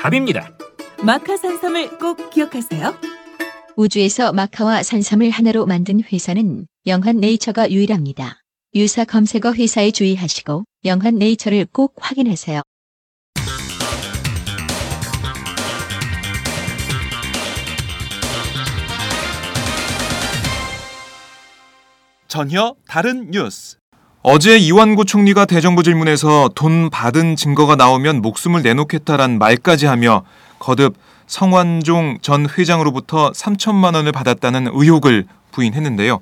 답입니다. 마카 산삼을 꼭 기억하세요. 우주에서 마카와 산삼을 하나로 만든 회사는 영한 네이처가 유일합니다. 유사 검색어 회사에 주의하시고 영한 네이처를 꼭 확인하세요. 전혀 다른 뉴스. 어제 이완구 총리가 대정부 질문에서 돈 받은 증거가 나오면 목숨을 내놓겠다란 말까지 하며 거듭 성완종 전 회장으로부터 3천만 원을 받았다는 의혹을 부인했는데요.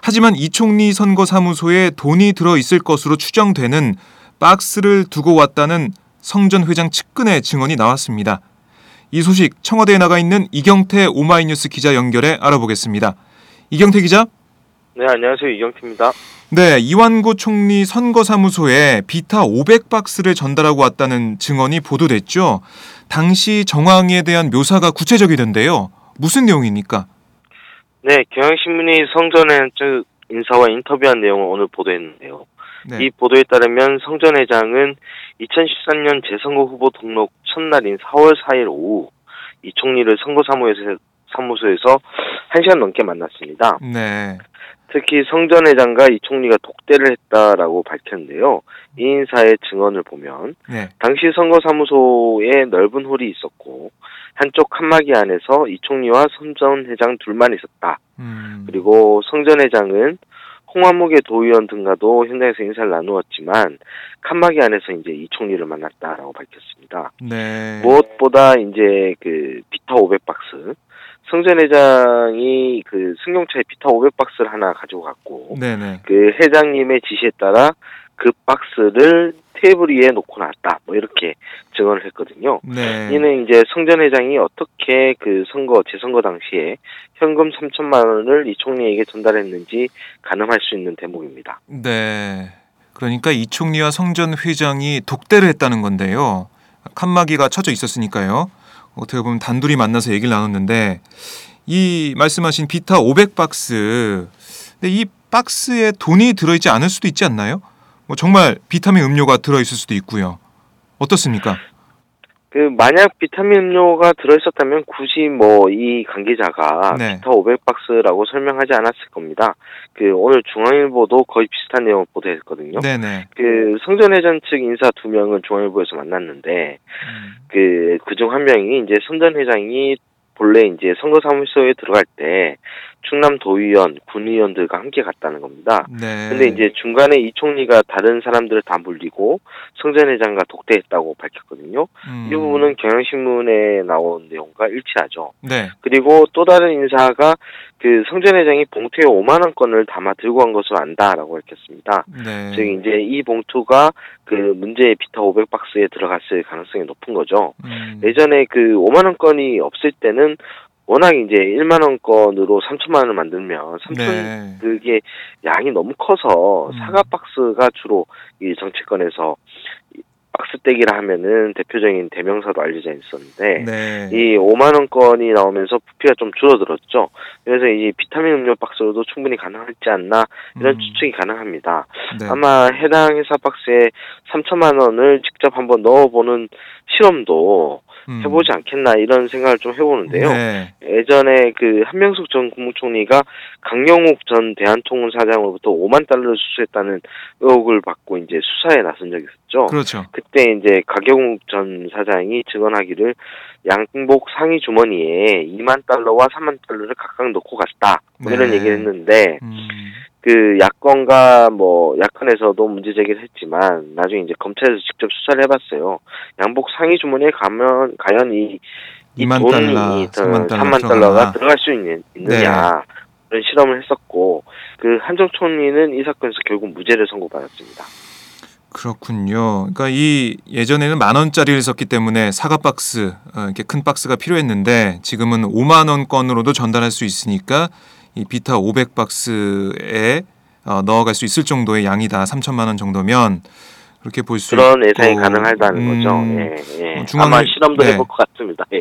하지만 이 총리 선거 사무소에 돈이 들어 있을 것으로 추정되는 박스를 두고 왔다는 성전 회장 측근의 증언이 나왔습니다. 이 소식 청와대에 나가 있는 이경태 오마이뉴스 기자 연결해 알아보겠습니다. 이경태 기자. 네, 안녕하세요. 이경태입니다. 네, 이완구 총리 선거사무소에 비타 500박스를 전달하고 왔다는 증언이 보도됐죠. 당시 정황에 대한 묘사가 구체적이던데요. 무슨 내용입니까? 네, 경향신문이 성전회 측 인사와 인터뷰한 내용을 오늘 보도했는데요. 네. 이 보도에 따르면 성전 회장은 2013년 재선거 후보 등록 첫날인 4월 4일 오후 이 총리를 선거사무소에서 사무소에서 1시간 넘게 만났습니다. 네. 특히 성전 회장과 이 총리가 독대를 했다라고 밝혔는데요. 이 인사의 증언을 보면 네. 당시 선거사무소에 넓은 홀이 있었고 한쪽 칸막이 안에서 이 총리와 성전 회장 둘만 있었다. 음. 그리고 성전 회장은 홍화목의 도의원 등과도 현장에서 인사를 나누었지만 칸막이 안에서 이제 이 총리를 만났다라고 밝혔습니다. 네. 무엇보다 이제 그 비타 500박스 성전 회장이 그 승용차에 비타 500박스를 하나 가지고 갔고 네네. 그 회장님의 지시에 따라 그 박스를 테이블 위에 놓고 놨다. 뭐 이렇게 증언을 했거든요. 네. 이는 이제 성전 회장이 어떻게 그 선거 재선거 당시에 현금 3천만 원을 이 총리에게 전달했는지 가늠할 수 있는 대목입니다. 네. 그러니까 이 총리와 성전 회장이 독대를 했다는 건데요. 칸막이가 쳐져 있었으니까요. 어떻게 보면 단둘이 만나서 얘기를 나눴는데 이 말씀하신 비타 500박스. 근데 이 박스에 돈이 들어있지 않을 수도 있지 않나요? 뭐 정말 비타민 음료가 들어있을 수도 있고요. 어떻습니까? 그 만약 비타민 음료가 들어있었다면 굳이 뭐 이 관계자가 네. 비타 500박스라고 설명하지 않았을 겁니다. 그 오늘 중앙일보도 거의 비슷한 내용을 보도했거든요. 네네. 그 성전회장 측 인사 두 명은 중앙일보에서 만났는데 음. 그 그중 한 명이 이제 선전 회장이 본래 이제 선거사무소에 들어갈 때 충남 도의원, 군의원들과 함께 갔다는 겁니다. 네. 근데 이제 중간에 이 총리가 다른 사람들을 다 물리고 성전 회장과 독대했다고 밝혔거든요. 음. 이 부분은 경향신문에 나온 내용과 일치하죠. 네. 그리고 또 다른 인사가 그 성전 회장이 봉투에 5만 원권을 담아 들고 간 것으로 안다라고 밝혔습니다. 네. 즉 이제 이 봉투가 그 문제의 비타 500박스에 들어갔을 가능성이 높은 거죠. 음. 예전에 그 5만 원권이 없을 때는 워낙 이제 1만 원권으로 3천만 원을 만들면 3천 네. 그게 양이 너무 커서 음. 사과 박스가 주로 이 정치권에서 박스떼기라 하면은 대표적인 대명사로 알려져 있었는데 네. 이 5만 원권이 나오면서 부피가 좀 줄어들었죠. 그래서 이 비타민 음료 박스로도 충분히 가능하지 않나 이런 음, 추측이 가능합니다. 네. 아마 해당 회사 박스에 3천만 원을 직접 한번 넣어보는 실험도 음. 해보지 않겠나 이런 생각을 좀 해보는데요. 네. 예전에 그 한명숙 전 국무총리가 강영욱 전 대한통운 사장으로부터 5만 달러를 수수했다는 의혹을 받고 이제 수사에 나선 적이 있었죠. 그렇죠. 그때 이제 가경욱 전 사장이 증언하기를 양복 상의 주머니에 2만 달러와 3만 달러를 각각 넣고 갔다. 뭐 이런 네. 얘기를 했는데 음, 그 야권과 뭐 야권에서도 문제 제기를 했지만 나중에 이제 검찰에서 직접 수사를 해봤어요. 양복 상의 주머니에 가면 과연 이, 이 2만 돈이 달러, 3만 달러 3만 들어가나. 달러가 들어갈 수 있는, 있느냐 그런 실험을 했었고 그 한정 총리는 이 사건에서 결국 무죄를 선고받았습니다. 그렇군요. 그러니까 이 예전에는 만 원짜리를 썼기 때문에 사과 박스 어, 이렇게 큰 박스가 필요했는데 지금은 5만 원권으로도 전달할 수 있으니까 이 비타 500 박스에 어, 넣어갈 수 있을 정도의 양이다. 3천만 원 정도면 그렇게 볼 수 그런 예상이 가능하다는 음, 거죠. 예, 예. 어, 중앙일- 아마 실험도 네. 해볼 것 같습니다. 예.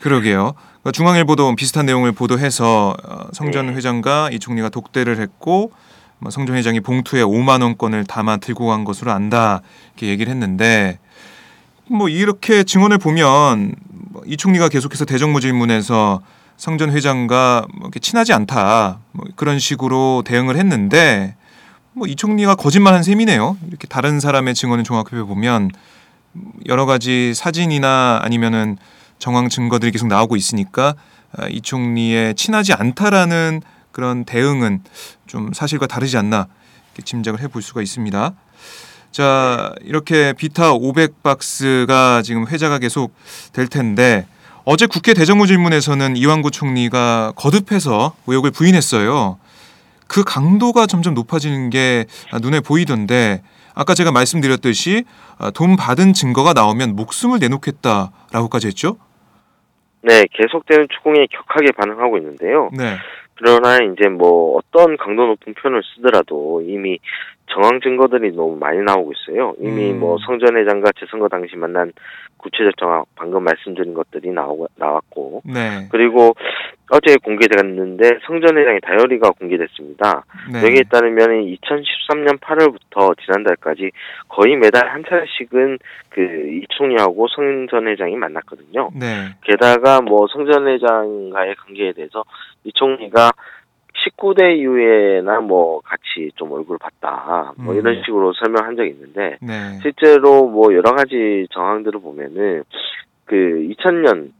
그러게요. 그러니까 중앙일보도 비슷한 내용을 보도해서 어, 성전 네. 회장과 이 총리가 독대를 했고 뭐성전 회장이 봉투에 5만 원권을 담아 들고 간 것으로 안다 이렇게 얘기를 했는데 뭐 이렇게 증언을 보면 뭐이 총리가 계속해서 대정부 질문에서 성전 회장과 뭐 이렇게 친하지 않다 뭐 그런 식으로 대응을 했는데 뭐 이 총리가 거짓말한 셈이네요. 이렇게 다른 사람의 증언을 종합해 보면 여러 가지 사진이나 아니면은 정황 증거들이 계속 나오고 있으니까 아, 이 총리의 친하지 않다라는 그런 대응은 좀 사실과 다르지 않나 짐작을 해볼 수가 있습니다. 자 이렇게 비타 500박스가 지금 회자가 계속 될 텐데 어제 국회 대정부 질문에서는 이완구 총리가 거듭해서 의혹을 부인했어요. 그 강도가 점점 높아지는 게 눈에 보이던데 아까 제가 말씀드렸듯이 아, 돈 받은 증거가 나오면 목숨을 내놓겠다라고까지 했죠. 네, 계속되는 추궁에 격하게 반응하고 있는데요. 네. 그러나 이제 뭐 어떤 강도 높은 표현을 쓰더라도 이미 정황 증거들이 너무 많이 나오고 있어요. 이미 음. 뭐 성전 회장과 재선거 당시 만난 구체적 정황 방금 말씀드린 것들이 나오고 나왔고 네. 그리고 어제 공개됐는데 성전 회장의 다이어리가 공개됐습니다. 네. 여기에 따르면 2013년 8월부터 지난달까지 거의 매달 한 차례씩은 그이 총리하고 성전 회장이 만났거든요. 네. 게다가 뭐 성전 회장과의 관계에 대해서 이 총리가 19대 이후에나 뭐 같이 좀 얼굴 봤다 뭐 음. 이런 식으로 설명한 적이 있는데 네. 실제로 뭐 여러 가지 정황들을 보면은 그 2000년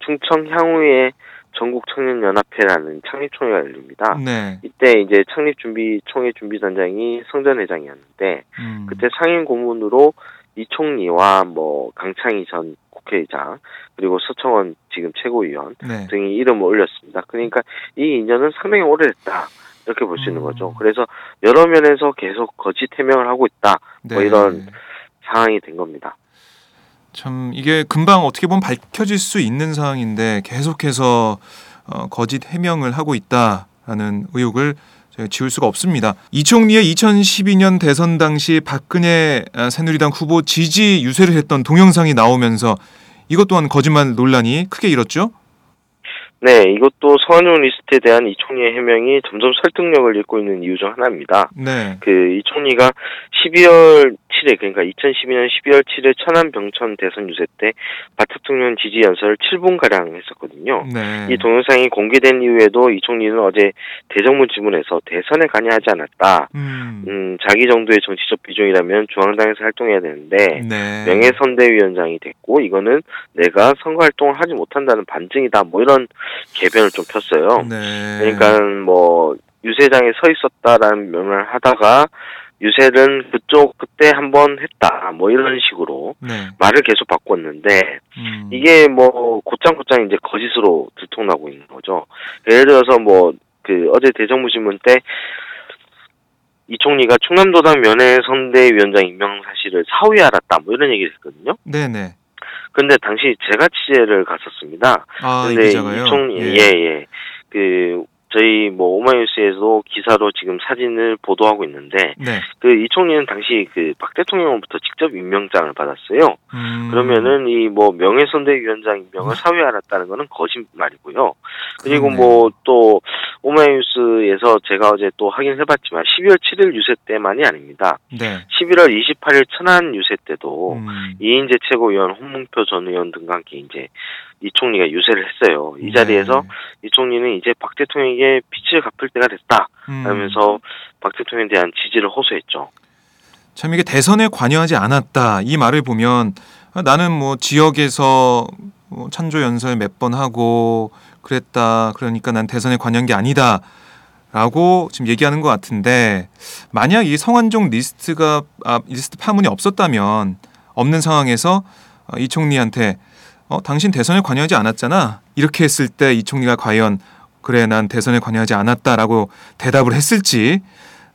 충청 향후에 전국 청년연합회라는 창립총회가 열립니다. 네. 이때 이제 창립준비 총회 준비단장이 성전 회장이었는데 음. 그때 상임 고문으로 이 총리와 뭐 강창희 전 국회의장 그리고 서청원 지금 최고위원 네. 등이 이름을 올렸습니다. 그러니까 이 인연은 상당히 오래됐다 이렇게 볼 수 있는 음. 거죠. 그래서 여러 면에서 계속 거짓 해명을 하고 있다 뭐 네. 이런 상황이 된 겁니다. 참 이게 금방 어떻게 보면 밝혀질 수 있는 상황인데 계속해서 어, 거짓 해명을 하고 있다라는 의혹을 지울 수가 없습니다. 이 총리의 2012년 대선 당시 박근혜 아, 새누리당 후보 지지 유세를 했던 동영상이 나오면서 이것 또한 거짓말 논란이 크게 일었죠. 네, 이것도 성완종 리스트에 대한 이 총리의 해명이 점점 설득력을 잃고 있는 이유 중 하나입니다. 네. 그 이 총리가 12월 7일 그러니까 2012년 12월 7일 천안 병천 대선 유세 때 박 대통령 지지 연설을 7분 가량 했었거든요. 네. 이 동영상이 공개된 이후에도 이 총리는 어제 대정부 질문에서 대선에 관여하지 않았다. 음. 음, 자기 정도의 정치적 비중이라면 중앙당에서 활동해야 되는데 네. 명예 선대위원장이 됐고 이거는 내가 선거 활동을 하지 못한다는 반증이다. 뭐 이런 개변을 좀 폈어요. 네. 그러니까 뭐 유세장에 서 있었다라는 명을 하다가 유세는 그쪽 그때 한번 했다. 뭐 이런 식으로 네. 말을 계속 바꿨는데 음. 이게 뭐 곧장곧장 이제 거짓으로 들통나고 있는 거죠. 예를 들어서 뭐 그 어제 대정부 질문 때 이 총리가 충남도당 면회 선대위원장 임명 사실을 사후에 알았다. 뭐 이런 얘기를 했거든요. 네네. 근데 당시 제가 취재를 갔었습니다. 아, 이 근데 기자가요. 이 총리 예. 예, 예. 그 저희 뭐 오마이뉴스에도 기사로 지금 사진을 보도하고 있는데 네. 그이 총리는 당시 그 박 대통령으로부터 직접 임명장을 받았어요. 음. 그러면은 이 뭐 명예선대위원장 임명을 사후에 알았다는 거는 거짓말이고요. 그리고 그러네요. 뭐또 오마이뉴스에서 제가 어제 또 확인해봤지만 12월 7일 유세 때만이 아닙니다. 네. 11월 28일 천안 유세 때도 음. 이인재 최고위원, 홍문표 전 의원 등과 함께 이제 이 총리가 유세를 했어요. 이 자리에서 네. 이 총리는 이제 박 대통령에게 빚을 갚을 때가 됐다 음. 하면서 박 대통령에 대한 지지를 호소했죠. 참 이게 대선에 관여하지 않았다 이 말을 보면 아, 나는 뭐 지역에서 뭐 찬조 연설 몇 번 하고 그랬다 그러니까 난 대선에 관여한 게 아니다 라고 지금 얘기하는 것 같은데 만약 이 성완종 리스트가 아, 리스트 파문이 없었다면 없는 상황에서 어, 이 총리한테 어 당신 대선에 관여하지 않았잖아 이렇게 했을 때 이 총리가 과연 그래 난 대선에 관여하지 않았다라고 대답을 했을지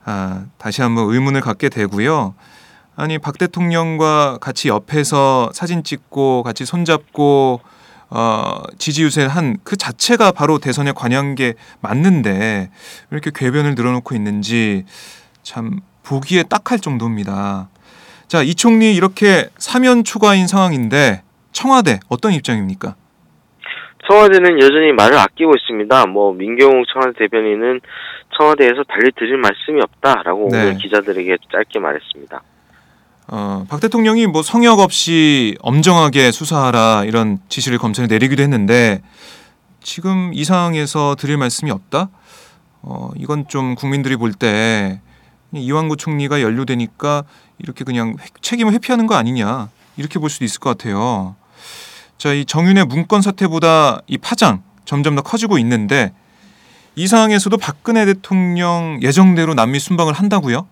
아, 다시 한번 의문을 갖게 되고요. 아니 박 대통령과 같이 옆에서 사진 찍고 같이 손잡고 어, 지지 유세를 한 그 자체가 바로 대선에 관여한 게 맞는데 왜 이렇게 궤변을 늘어놓고 있는지 참 보기에 딱할 정도입니다. 자, 이 총리 이렇게 사면 초과인 상황인데 청와대 어떤 입장입니까? 청와대는 여전히 말을 아끼고 있습니다. 뭐 민경욱 청와대 대변인은 청와대에서 달리 드릴 말씀이 없다라고 네. 오늘 기자들에게 짧게 말했습니다. 어, 박 대통령이 뭐 성역 없이 엄정하게 수사하라 이런 지시를 검찰에 내리기도 했는데 지금 이 상황에서 드릴 말씀이 없다? 어, 이건 좀 국민들이 볼 때 이완구 총리가 연루되니까 이렇게 그냥 회- 책임을 회피하는 거 아니냐 이렇게 볼 수도 있을 것 같아요. 자, 이 정윤의 문건 사태보다 이 파장 점점 더 커지고 있는데 이 상황에서도 박근혜 대통령 예정대로 남미 순방을 한다고요?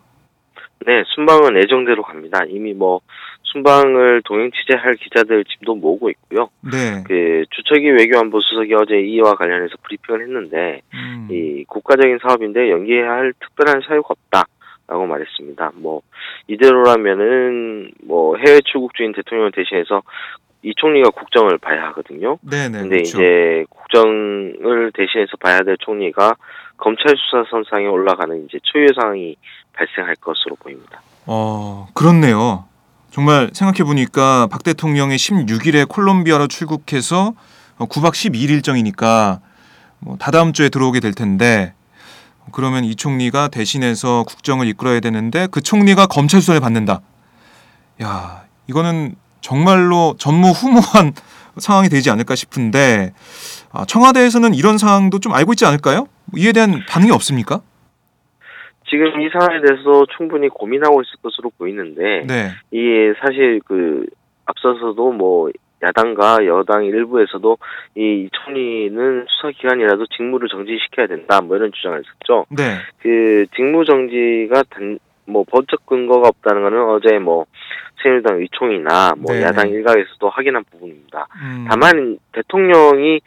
네, 순방은 예정대로 갑니다. 이미 뭐 순방을 동행 취재할 기자들 지금도 모으고 있고요. 네. 그 주석이 외교안보 수석이 어제 이와 관련해서 브리핑을 했는데 음. 이 국가적인 사업인데 연기해야 할 특별한 사유가 없다 라고 말했습니다. 뭐 이대로라면은 뭐 해외 출국 중인 대통령을 대신해서 이 총리가 국정을 봐야 하거든요. 네네. 근데 그렇죠. 이제 국정을 대신해서 봐야 될 총리가 검찰 수사 선상에 올라가는 이제 초유의 상황이 발생할 것으로 보입니다. 어 그렇네요. 정말 생각해 보니까 박 대통령이 16일에 콜롬비아로 출국해서 어, 9박 12일 일정이니까 뭐 다다음 주에 들어오게 될 텐데 그러면 이 총리가 대신해서 국정을 이끌어야 되는데 그 총리가 검찰 수사를 받는다. 야 이거는 정말로 전무후무한 상황이 되지 않을까 싶은데 아, 청와대에서는 이런 상황도 좀 알고 있지 않을까요? 이에 대한 반응이 없습니까? 지금 이 상황에 대해서 충분히 고민하고 있을 것으로 보이는데 네. 이게 사실 그 앞서서도 뭐 야당과 여당 일부에서도 이 총리는 수사 기관이라도 직무를 정지시켜야 된다 뭐 이런 주장을 했었죠. 네. 그 직무 정지가 단 뭐 법적 근거가 없다는 거는 어제 뭐 새누리당 의총이나 뭐 네. 야당 일각에서도 확인한 부분입니다. 음, 다만 대통령이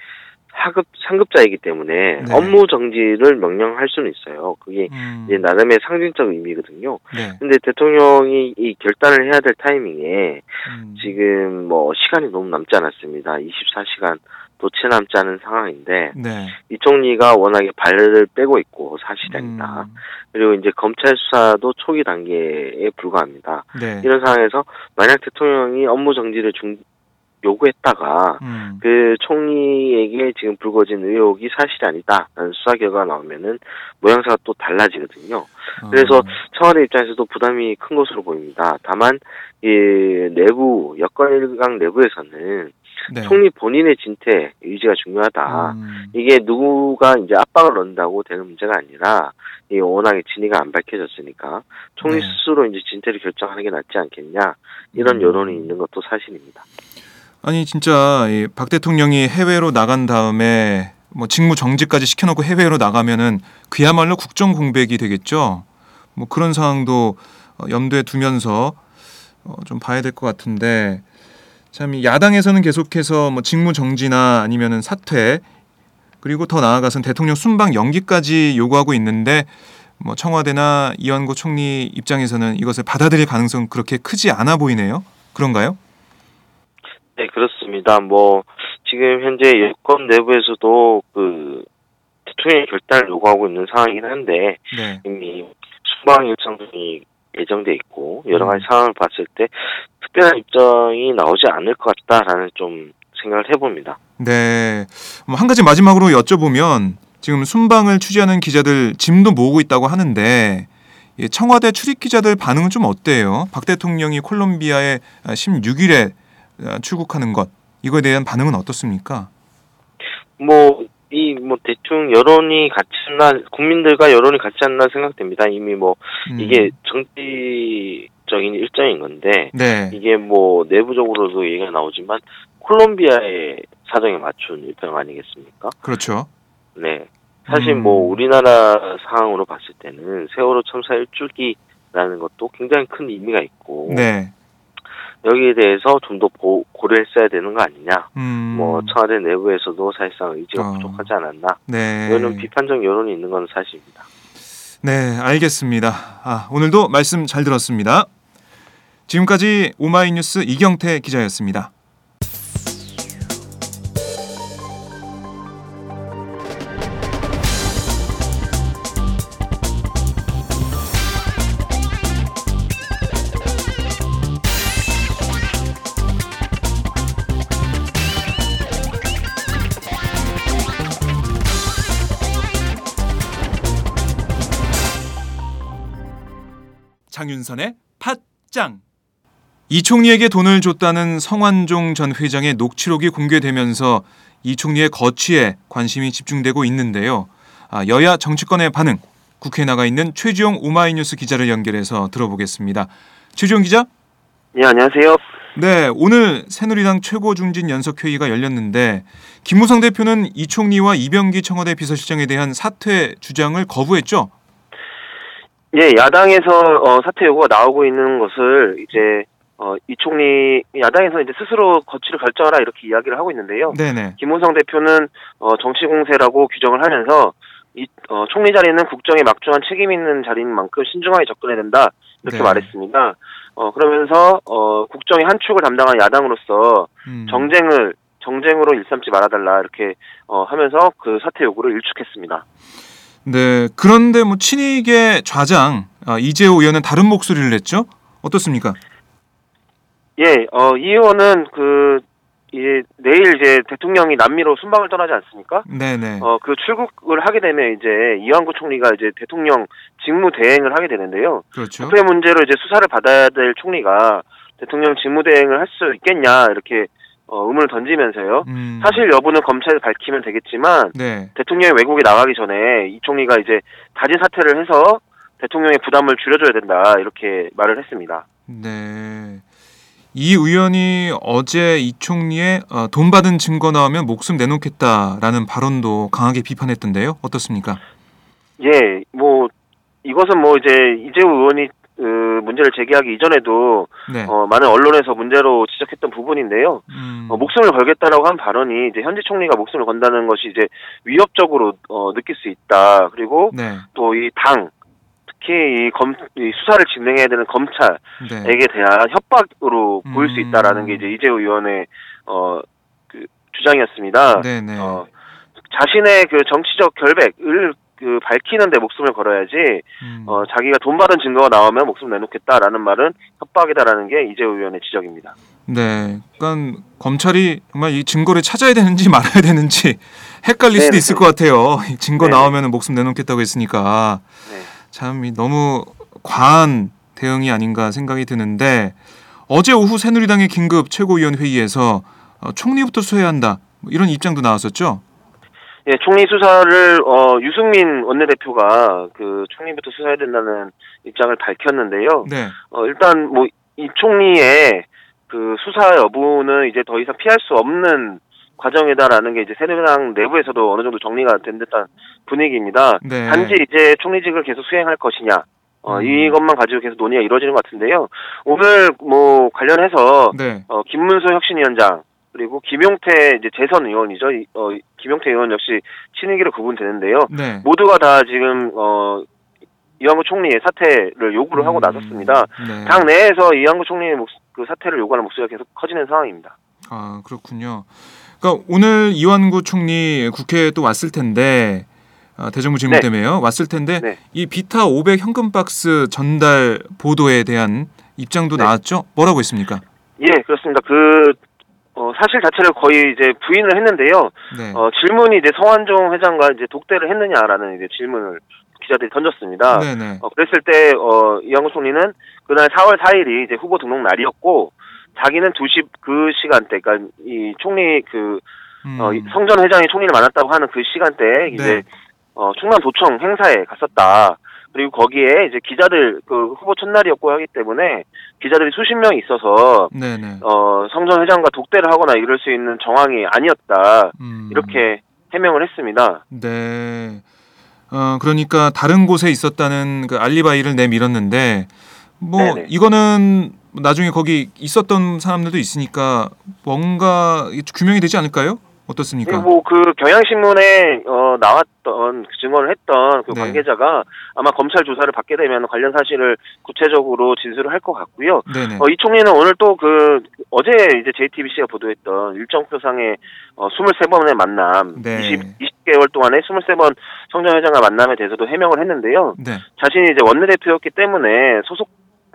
하급 상급자이기 때문에 네. 업무 정지를 명령할 수는 있어요. 그게 음, 이제 나름의 상징적 의미거든요. 네. 근데 대통령이 이 결단을 해야 될 타이밍에 음, 지금 뭐 시간이 너무 남지 않았습니다. 24시간 도채 남지 않은 상황인데 네. 이 총리가 워낙에 발을 빼고 있고 사실이 아니다. 음, 그리고 이제 검찰 수사도 초기 단계에 불과합니다. 네. 이런 상황에서 만약 대통령이 업무 정지를 중 요구했다가 음, 그 총리에게 지금 불거진 의혹이 사실이 아니다라는 수사 결과가 나오면은 모양새가 또 달라지거든요. 그래서 어, 청와대 입장에서도 부담이 큰 것으로 보입니다. 다만 이 내부 여권 일각 내부에서는 네. 총리 본인의 진퇴 의지가 중요하다. 음, 이게 누구가 이제 압박을 넣는다고 되는 문제가 아니라 이 워낙에 진위가 안 밝혀졌으니까 총리 네. 스스로 이제 진퇴를 결정하는 게 낫지 않겠냐 이런 음. 여론이 있는 것도 사실입니다. 아니 진짜 이박 대통령이 해외로 나간 다음에 뭐 직무 정지까지 시켜놓고 해외로 나가면은 그야말로 국정 공백이 되겠죠. 뭐 그런 상황도 어, 염두에 두면서 어, 좀 봐야 될 것 같은데 참이 야당에서는 계속해서 뭐 직무 정지나 아니면은 사퇴 그리고 더 나아가서는 대통령 순방 연기까지 요구하고 있는데 뭐 청와대나 이완구 총리 입장에서는 이것을 받아들일 가능성 그렇게 크지 않아 보이네요. 그런가요? 네 그렇습니다. 뭐 지금 현재 여권 내부에서도 그 나중에 결단을 요구하고 있는 상황이긴 한데 네. 이미 수방 일정이 예정돼 있고 여러 가지 음. 상황을 봤을 때 특별한 입장이 나오지 않을 것 같다라는 좀 생각을 해봅니다. 네. 뭐한 가지 마지막으로 여쭤보면 지금 순방을 취재하는 기자들 짐도 모으고 있다고 하는데 이 청와대 출입 기자들 반응은 좀 어때요? 박 대통령이 콜롬비아에 16일에 출국하는 것 이거에 대한 반응은 어떻습니까? 뭐 이 뭐 대충 여론이 같지 않나 국민들과 여론이 같지 않나 생각됩니다. 이미 뭐 음. 이게 정치적인 일정인 건데 네. 이게 뭐 내부적으로도 얘기가 나오지만 콜롬비아의 사정에 맞춘 일정 아니겠습니까? 그렇죠. 네. 사실 음. 뭐 우리나라 상황으로 봤을 때는 세월호 참사 일주기라는 것도 굉장히 큰 의미가 있고 네. 여기에 대해서 좀 더 고려했어야 되는 거 아니냐. 음. 뭐 청와대 내부에서도 사실상 의지가 어. 부족하지 않았나. 네. 이거는 비판적 여론이 있는 건 사실입니다. 네, 알겠습니다. 아, 오늘도 말씀 잘 들었습니다. 지금까지 오마이뉴스 이경태 기자였습니다. 장윤선의 팟짱. 이 총리에게 돈을 줬다는 성완종 전 회장의 녹취록이 공개되면서 이 총리의 거취에 관심이 집중되고 있는데요. 아, 여야 정치권의 반응, 국회에 나가 있는 최주영 오마이뉴스 기자를 연결해서 들어보겠습니다. 최주영 기자? 네, 안녕하세요. 네, 오늘 새누리당 최고중진 연석회의가 열렸는데 김무성 대표는 이 총리와 이병기 청와대 비서실장에 대한 사퇴 주장을 거부했죠. 예, 야당에서 어, 사퇴 요구가 나오고 있는 것을 이제 어, 이 총리 야당에서 이제 스스로 거취를 결정하라 이렇게 이야기를 하고 있는데요. 네네. 김문성 대표는 어, 정치 공세라고 규정을 하면서 이 어, 총리 자리는 국정에 막중한 책임 있는 자리인 만큼 신중하게 접근해야 된다 이렇게 네. 말했습니다. 어, 그러면서 어, 국정의 한 축을 담당한 야당으로서 음. 정쟁을 정쟁으로 일삼지 말아달라 이렇게 어, 하면서 그 사퇴 요구를 일축했습니다. 네, 그런데 뭐 친이계 좌장 아, 이재호 의원은 다른 목소리를 냈죠. 어떻습니까? 예, 어, 이 의원은 그, 이제 내일 이제 대통령이 남미로 순방을 떠나지 않습니까? 네네. 어, 그 출국을 하게 되면 이제 이완구 총리가 이제 대통령 직무 대행을 하게 되는데요. 그렇죠. 국회 문제로 이제 수사를 받아야 될 총리가 대통령 직무 대행을 할 수 있겠냐 이렇게 어, 의문을 던지면서요. 음, 사실 여부는 검찰에 밝히면 되겠지만 네. 대통령이 외국에 나가기 전에 이 총리가 이제 자진 사퇴를 해서 대통령의 부담을 줄여줘야 된다 이렇게 말을 했습니다. 네. 이 의원이 어제 이 총리의 어, 돈 받은 증거 나오면 목숨 내놓겠다라는 발언도 강하게 비판했던데요. 어떻습니까? 예, 뭐 이것은 뭐 이제 이재호 의원이 그 문제를 제기하기 이전에도 네. 어, 많은 언론에서 문제로 지적했던 부분인데요. 음, 어, 목숨을 걸겠다라고 한 발언이 이제 현재 총리가 목숨을 건다는 것이 이제 위협적으로 어, 느낄 수 있다. 그리고 네. 또이 당 특히 이 검, 이 수사를 진행해야 되는 검찰에게 네. 대한 협박으로 보일 수 음. 있다라는 게 이제 이재호 의원의 어, 그 주장이었습니다. 네네. 어, 자신의 그 정치적 결백을 그 밝히는데 목숨을 걸어야지 음. 어, 자기가 돈 받은 증거가 나오면 목숨 내놓겠다라는 말은 협박이다라는 게 이재호 의원의 지적입니다. 네. 그러니까 검찰이 정말 이 증거를 찾아야 되는지 말아야 되는지 헷갈릴 수도 네네. 있을 것 같아요. 이 증거 네네. 나오면 목숨 내놓겠다고 했으니까 네. 참이 너무 과한 대응이 아닌가 생각이 드는데 어제 오후 새누리당의 긴급 최고위원 회의에서 어, 총리부터 수해야 한다 뭐 이런 입장도 나왔었죠. 예, 총리 수사를 어, 유승민 원내대표가 그 총리부터 수사해야 된다는 입장을 밝혔는데요. 네. 어, 일단 뭐 이 총리의 그 수사 여부는 이제 더 이상 피할 수 없는 과정이다라는 게 이제 새누리당 내부에서도 어느 정도 정리가 된 듯한 분위기입니다. 네. 단지 이제 총리직을 계속 수행할 것이냐. 어, 음. 이것만 가지고 계속 논의가 이루어지는 것 같은데요. 오늘 뭐 관련해서 네. 어, 김문수 혁신위원장 그리고 김용태 이제 재선 의원이죠. 이- 어, 이- 김용태 의원 역시 친이기로 구분되는데요. 네. 모두가 다 지금 어, 이완구 총리의 사퇴를 요구를 하고 음, 나섰습니다. 네. 당 내에서 이완구 총리의 목, 그 사퇴를 요구하는 목소리가 계속 커지는 상황입니다. 아 그렇군요. 그러니까 오늘 이완구 총리 국회에 또 왔을 텐데 아, 대정부 질문 네. 때문에요. 왔을 텐데 네. 이 비타 500 현금 박스 전달 보도에 대한 입장도 네. 나왔죠. 뭐라고 했습니까? 예, 그렇습니다. 그 어, 사실 자체를 거의 이제 부인을 했는데요. 네. 어, 질문이 이제 성완종 회장과 이제 독대를 했느냐라는 이제 질문을 기자들이 던졌습니다. 네네. 어, 그랬을 때, 어, 이양구 총리는 그날 4월 4일이 이제 후보 등록 날이었고, 자기는 2시 그 시간대, 그러니까 이 총리 그, 음. 어, 이 성전 회장이 총리를 만났다고 하는 그 시간대에 이제, 네. 어, 충남 도청 행사에 갔었다. 그리고 거기에 이제 기자들, 그 후보 첫날이었고 하기 때문에 기자들이 수십 명 있어서, 네네. 어, 성전 회장과 독대를 하거나 이럴 수 있는 정황이 아니었다. 음. 이렇게 해명을 했습니다. 네. 어, 그러니까 다른 곳에 있었다는 그 알리바이를 내밀었는데 뭐 네네. 이거는 나중에 거기 있었던 사람들도 있으니까 뭔가 규명이 되지 않을까요? 어떻습니까? 그리고 그 경향신문에 어, 나왔던 그 증언을 했던 그 네. 관계자가 아마 검찰 조사를 받게 되면 관련 사실을 구체적으로 진술을 할 것 같고요. 네네. 어, 이 총리는 오늘 또 그 어제 이제 JTBC가 보도했던 일정표상의 어, 23번의 만남, 네. 20, 20개월 동안에 23번 성전 회장과 만남에 대해서도 해명을 했는데요. 네. 자신이 이제 원내대표였기 때문에 소속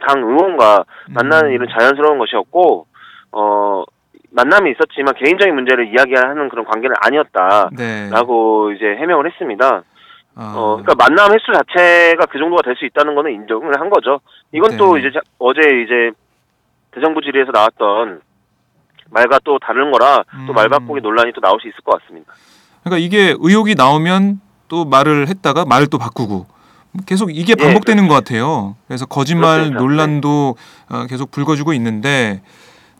당 의원과 만나는 음. 일은 자연스러운 것이었고 어 만남이 있었지만 개인적인 문제를 이야기하는 그런 관계는 아니었다라고 네. 이제 해명을 했습니다. 아, 어 그러니까 만남 횟수 자체가 그 정도가 될 수 있다는 거는 인정을 한 거죠. 이건 또 네. 이제 자- 어제 이제 대정부 질의에서 나왔던 말과 또 다른 거라 또 음. 말 바꾸기 논란이 또 나올 수 있을 것 같습니다. 그러니까 이게 의혹이 나오면 또 말을 했다가 말을 또 바꾸고 계속 이게 예, 반복되는 것 같아요. 그래서 거짓말 그렇습니다. 논란도 어, 계속 불거지고 있는데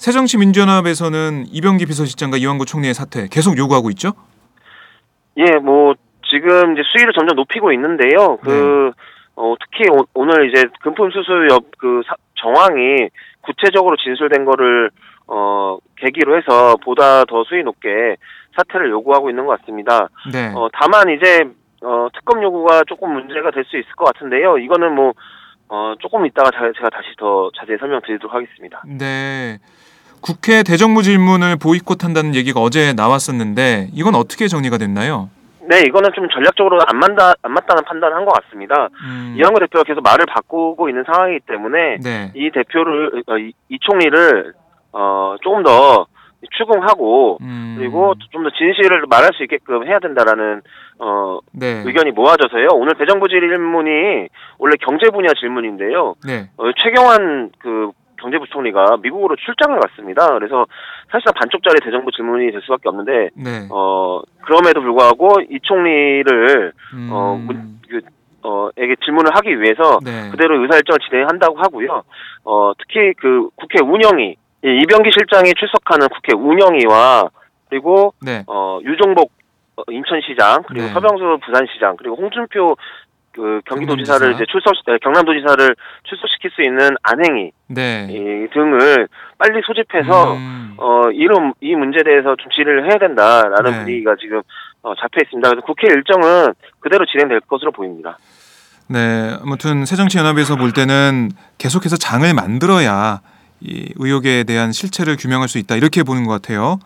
새정치민주연합에서는 이병기 비서실장과 이완구 총리의 사퇴 계속 요구하고 있죠. 예, 뭐 지금 이제 수위를 점점 높이고 있는데요. 그 어, 특히 오, 늘 이제 금품 수수 엽그 정황이 구체적으로 진술된 거를 어 계기로 해서 보다 더 수위 높게 사퇴를 요구하고 있는 것 같습니다. 네. 어 다만 이제 어 특검 요구가 조금 문제가 될 수 있을 것 같은데요. 이거는 뭐 어, 조금 이따가 자- 제가 다시 더 자세히 설명드리도록 하겠습니다. 네. 국회 대정부 질문을 보이콧한다는 얘기가 어제 나왔었는데 이건 어떻게 정리가 됐나요? 네, 이거는 좀 전략적으로 안 맞다, 안 맞다는 판단을 한 것 같습니다. 음, 이한구 대표가 계속 말을 바꾸고 있는 상황이기 때문에 네. 이 대표를 어, 이, 이 총리를 어 조금 더 추궁하고 음, 그리고 좀 더 진실을 말할 수 있게끔 해야 된다라는 어 네. 의견이 모아져서요. 오늘 대정부 질문이 원래 경제 분야 질문인데요. 네. 어, 최경환 그 경제부총리가 미국으로 출장을 갔습니다. 그래서 사실상 반쪽짜리 대정부 질문이 될 수밖에 없는데 네. 어 그럼에도 불구하고 이 총리를 음, 어, 문- 그, 어, 에게 질문을 하기 위해서 네. 그대로 의사일정을 진행한다고 하고요. 어, 특히 그 국회 운영위, 이 이병기 실장이 출석하는 국회 운영위와 그리고 네. 어, 유종복 어, 인천시장 그리고 네. 서병수 부산시장 그리고 홍준표 그 경기도지사를 경남지사. 이제 출석 네, 경남도지사를 출석시킬 수 있는 안행위 네. 이 등을 빨리 소집해서 음, 어 이런 이 문제에 대해서 좀 질의를 해야 된다라는 네. 분위기가 지금 어, 잡혀 있습니다. 그래서 국회 일정은 그대로 진행될 것으로 보입니다. 네. 아무튼 새정치연합에서 볼 때는 계속해서 장을 만들어야 이 의혹에 대한 실체를 규명할 수 있다 이렇게 보는 것 같아요.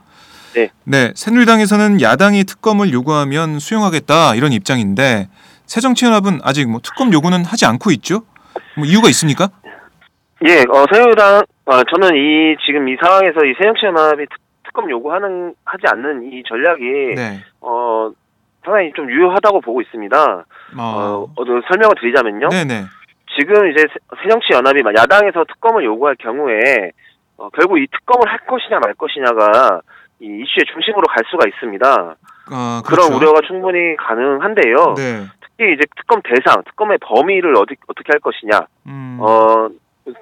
네. 네. 새누리당에서는 야당이 특검을 요구하면 수용하겠다 이런 입장인데 새정치연합은 아직 뭐 특검 요구는 하지 않고 있죠. 뭐 이유가 있습니까? 예, 어, 새누리당, 어, 저는 이, 지금 이 상황에서 이 새정치연합이 특- 특검 요구하는, 하지 않는 이 전략이, 네. 어, 상당히 좀 유효하다고 보고 있습니다. 어. 어, 어, 설명을 드리자면요. 네네. 지금 이제 새- 새정치연합이 막 야당에서 특검을 요구할 경우에, 어, 결국 이 특검을 할 것이냐 말 것이냐가 이 이슈의 중심으로 갈 수가 있습니다. 아, 그런 그렇죠. 우려가 충분히 가능한데요. 네. 특히 이제 특검 대상, 특검의 범위를 어디, 어떻게 할 것이냐. 음. 어,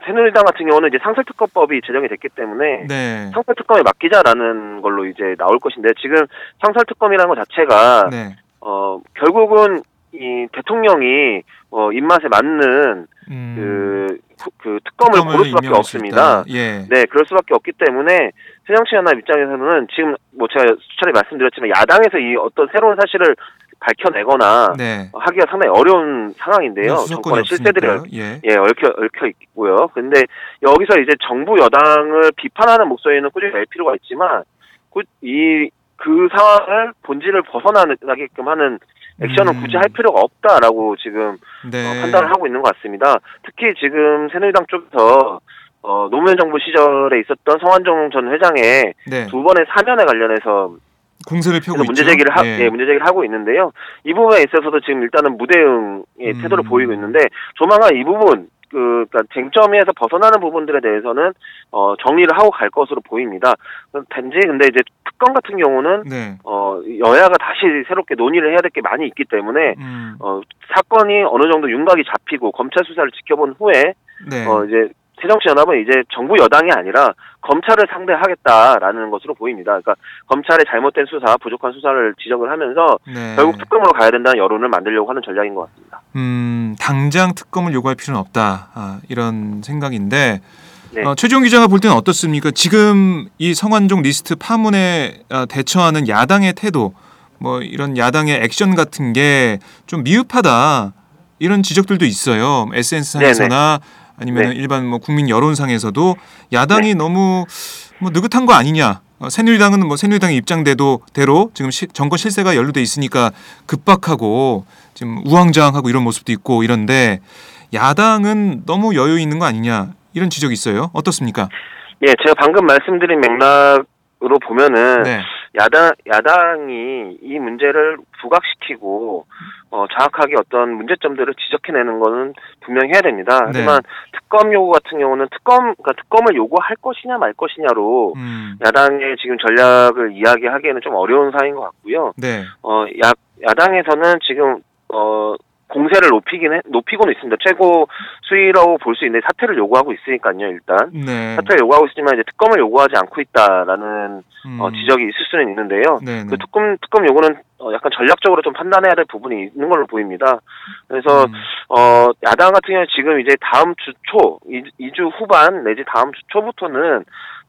새누리당 같은 경우는 이제 상설특검법이 제정이 됐기 때문에 네. 상설특검에 맡기자라는 걸로 이제 나올 것인데 지금 상설특검이라는 것 자체가 네. 어 결국은 이 대통령이 어 입맛에 맞는 음. 그, 그, 그 특검을 고를 수밖에 없습니다. 예. 네, 그럴 수밖에 없기 때문에 새정치연합 입장에서는 지금 뭐 제가 수차례 말씀드렸지만 야당에서 이 어떤 새로운 사실을 밝혀내거나 네. 하기가 상당히 어려운 상황인데요. 수사권이 정권의 실세들이 없으니까요. 예. 예, 얽혀, 얽혀 있고요. 근데 여기서 이제 정부 여당을 비판하는 목소리는 꾸준히 낼 필요가 있지만, 그, 이, 그 상황을 본질을 벗어나게끔 하는 액션은 음. 굳이 할 필요가 없다라고 지금 네. 어, 판단을 하고 있는 것 같습니다. 특히 지금 새누리당 쪽에서 어, 노무현 정부 시절에 있었던 성완종 전 회장의 네. 두 번의 사면에 관련해서 공세를 펴고 그래서 문제. 제기를 하, 예. 예, 문제 제기를 하고 있는데요. 이 부분에 있어서도 지금 일단은 무대응의 음. 태도를 보이고 있는데 조만간 이 부분 그 그러니까 쟁점에서 벗어나는 부분들에 대해서는 어 정리를 하고 갈 것으로 보입니다. 단지 근데 이제 특검 같은 경우는 네. 어 여야가 다시 새롭게 논의를 해야 될 게 많이 있기 때문에 음. 어 사건이 어느 정도 윤곽이 잡히고 검찰 수사를 지켜본 후에 네. 어 이제 새정치연합은 이제 정부 여당이 아니라 검찰을 상대하겠다라는 것으로 보입니다. 그러니까 검찰의 잘못된 수사, 부족한 수사를 지적을 하면서 네. 결국 특검으로 가야 된다는 여론을 만들려고 하는 전략인 것 같습니다. 음, 당장 특검을 요구할 필요는 없다. 아, 이런 생각인데 네. 어, 최종 기자가 볼 때는 어떻습니까? 지금 이 성완종 리스트 파문에 어, 대처하는 야당의 태도, 뭐 이런 야당의 액션 같은 게 좀 미흡하다 이런 지적들도 있어요. SNS 상에서나 아니면 네. 일반 뭐 국민 여론상에서도 야당이 너무 뭐 느긋한 거 아니냐. 어, 새누리당은 뭐 새누리당의 입장대로 대로 지금 시, 정권 실세가 연루돼 있으니까 급박하고 지금 우왕좌왕하고 이런 모습도 있고 이런데 야당은 너무 여유 있는 거 아니냐 이런 지적이 있어요. 어떻습니까? 예, 제가 방금 말씀드린 맥락으로 보면은 네. 야당 야당이 이 문제를 부각시키고 어, 정확하게 어떤 문제점들을 지적해내는 거는 분명히 해야 됩니다. 네. 하지만 특검 요구 같은 경우는 특검 그러니까 특검을 요구할 것이냐 말 것이냐로 음. 야당의 지금 전략을 이야기하기에는 좀 어려운 사안인 것 같고요. 네. 어, 야, 야당에서는 지금, 어, 공세를 높이긴 해, 높이고는 있습니다. 최고 수위라고 볼 수 있는데 사퇴를 요구하고 있으니까요, 일단. 네. 사퇴를 요구하고 있지만 이제 특검을 요구하지 않고 있다라는 음. 어, 지적이 있을 수는 있는데요. 네. 그 특검, 특검 요구는 어, 약간 전략적으로 좀 판단해야 될 부분이 있는 걸로 보입니다. 그래서, 음. 어, 야당 같은 경우는 지금 이제 다음 주 초, 2주 후반 내지 다음 주 초부터는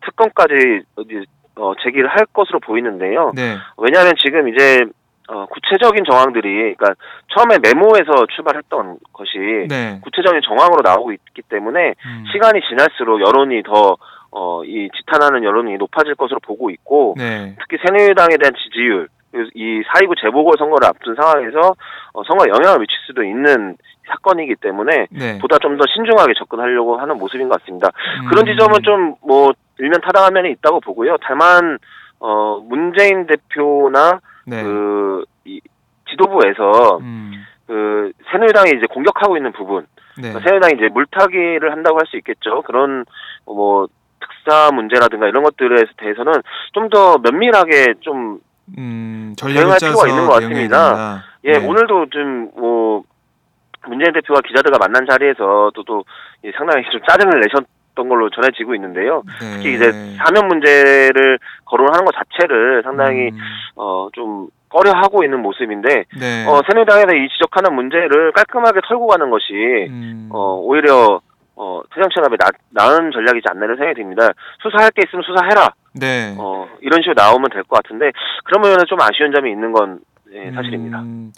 특검까지 이제, 어, 제기를 할 것으로 보이는데요. 네. 왜냐하면 지금 이제 어, 구체적인 정황들이 그러니까 처음에 메모에서 출발했던 것이 네. 구체적인 정황으로 나오고 있기 때문에 음. 시간이 지날수록 여론이 더 어, 이 지탄하는 여론이 높아질 것으로 보고 있고 네. 특히 새누리당에 대한 지지율 이 4.29 재보궐 선거를 앞둔 상황에서 어, 선거에 영향을 미칠 수도 있는 사건이기 때문에 네. 보다 좀 더 신중하게 접근하려고 하는 모습인 것 같습니다. 음. 그런 지점은 좀 뭐 일면 타당한 면이 있다고 보고요. 다만 어 문재인 대표나 네. 그 이, 지도부에서 음. 그 새누리당이 이제 공격하고 있는 부분, 네. 그러니까 새누리당이 이제 물타기를 한다고 할 수 있겠죠. 그런 뭐 특사 문제라든가 이런 것들에 대해서는 좀 더 면밀하게 좀 음. 전략을 짜서 필요가 있는 것 같습니다. 예, 네. 오늘도 좀뭐 문재인 대표가 기자들과 만난 자리에서 또또 상당히 좀 짜증을 내셨 던 걸로 전해지고 있는데요. 네. 특히 이제 사면 문제를 거론하는 것 자체를 상당히 음. 어좀 꺼려하고 있는 모습인데 네. 어 새누리당에서 이 지적하는 문제를 깔끔하게 털고 가는 것이 음. 어 오히려 어 새정치연합에 나, 나은 전략이지 않나를 생각이 듭니다. 수사할 게 있으면 수사해라. 네. 어 이런 식으로 나오면 될 것 같은데 그러면 좀 아쉬운 점이 있는 건 예, 사실입니다. 음,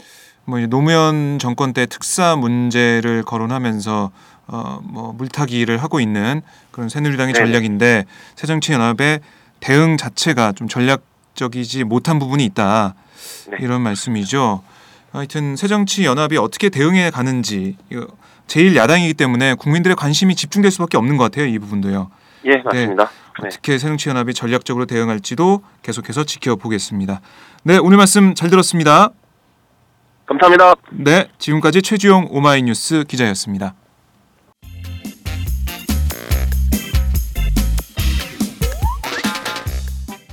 뭐 이제 노무현 정권 때 특사 문제를 거론하면서 어, 뭐 물타기를 하고 있는 그런 새누리당의 네네. 전략인데 새정치연합의 대응 자체가 좀 전략적이지 못한 부분이 있다 네. 이런 말씀이죠. 하여튼 새정치연합이 어떻게 대응해 가는지 제일 야당이기 때문에 국민들의 관심이 집중될 수밖에 없는 것 같아요 이 부분도요. 예 맞습니다. 네. 어떻게 새정치연합이 전략적으로 대응할지도 계속해서 지켜보겠습니다. 네 오늘 말씀 잘 들었습니다. 감사합니다. 네, 지금까지 최주영 오마이뉴스 기자였습니다.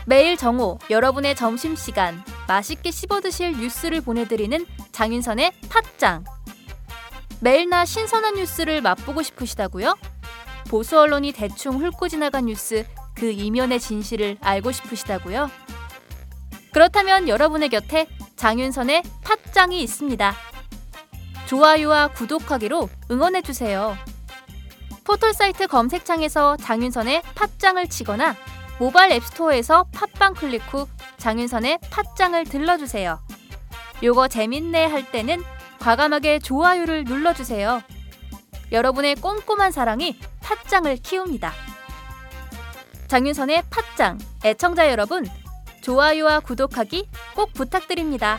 매일 정오 여러분의 점심 시간 맛있게 씹어 드실 뉴스를 보내드리는 장윤선의 팟짱 매일나 신선한 뉴스를 맛보고 싶으시다고요? 보수 언론이 대충 훑고 지나간 뉴스 그 이면의 진실을 알고 싶으시다고요? 그렇다면 여러분의 곁에 장윤선의 팟짱이 있습니다. 좋아요와 구독하기로 응원해주세요. 포털사이트 검색창에서 장윤선의 팟짱을 치거나 모바일 앱스토어에서 팟빵 클릭 후 장윤선의 팟짱을 들러주세요. 요거 재밌네 할 때는 과감하게 좋아요를 눌러주세요. 여러분의 꼼꼼한 사랑이 팟짱을 키웁니다. 장윤선의 팟짱 애청자 여러분 좋아요와 구독하기 꼭 부탁드립니다.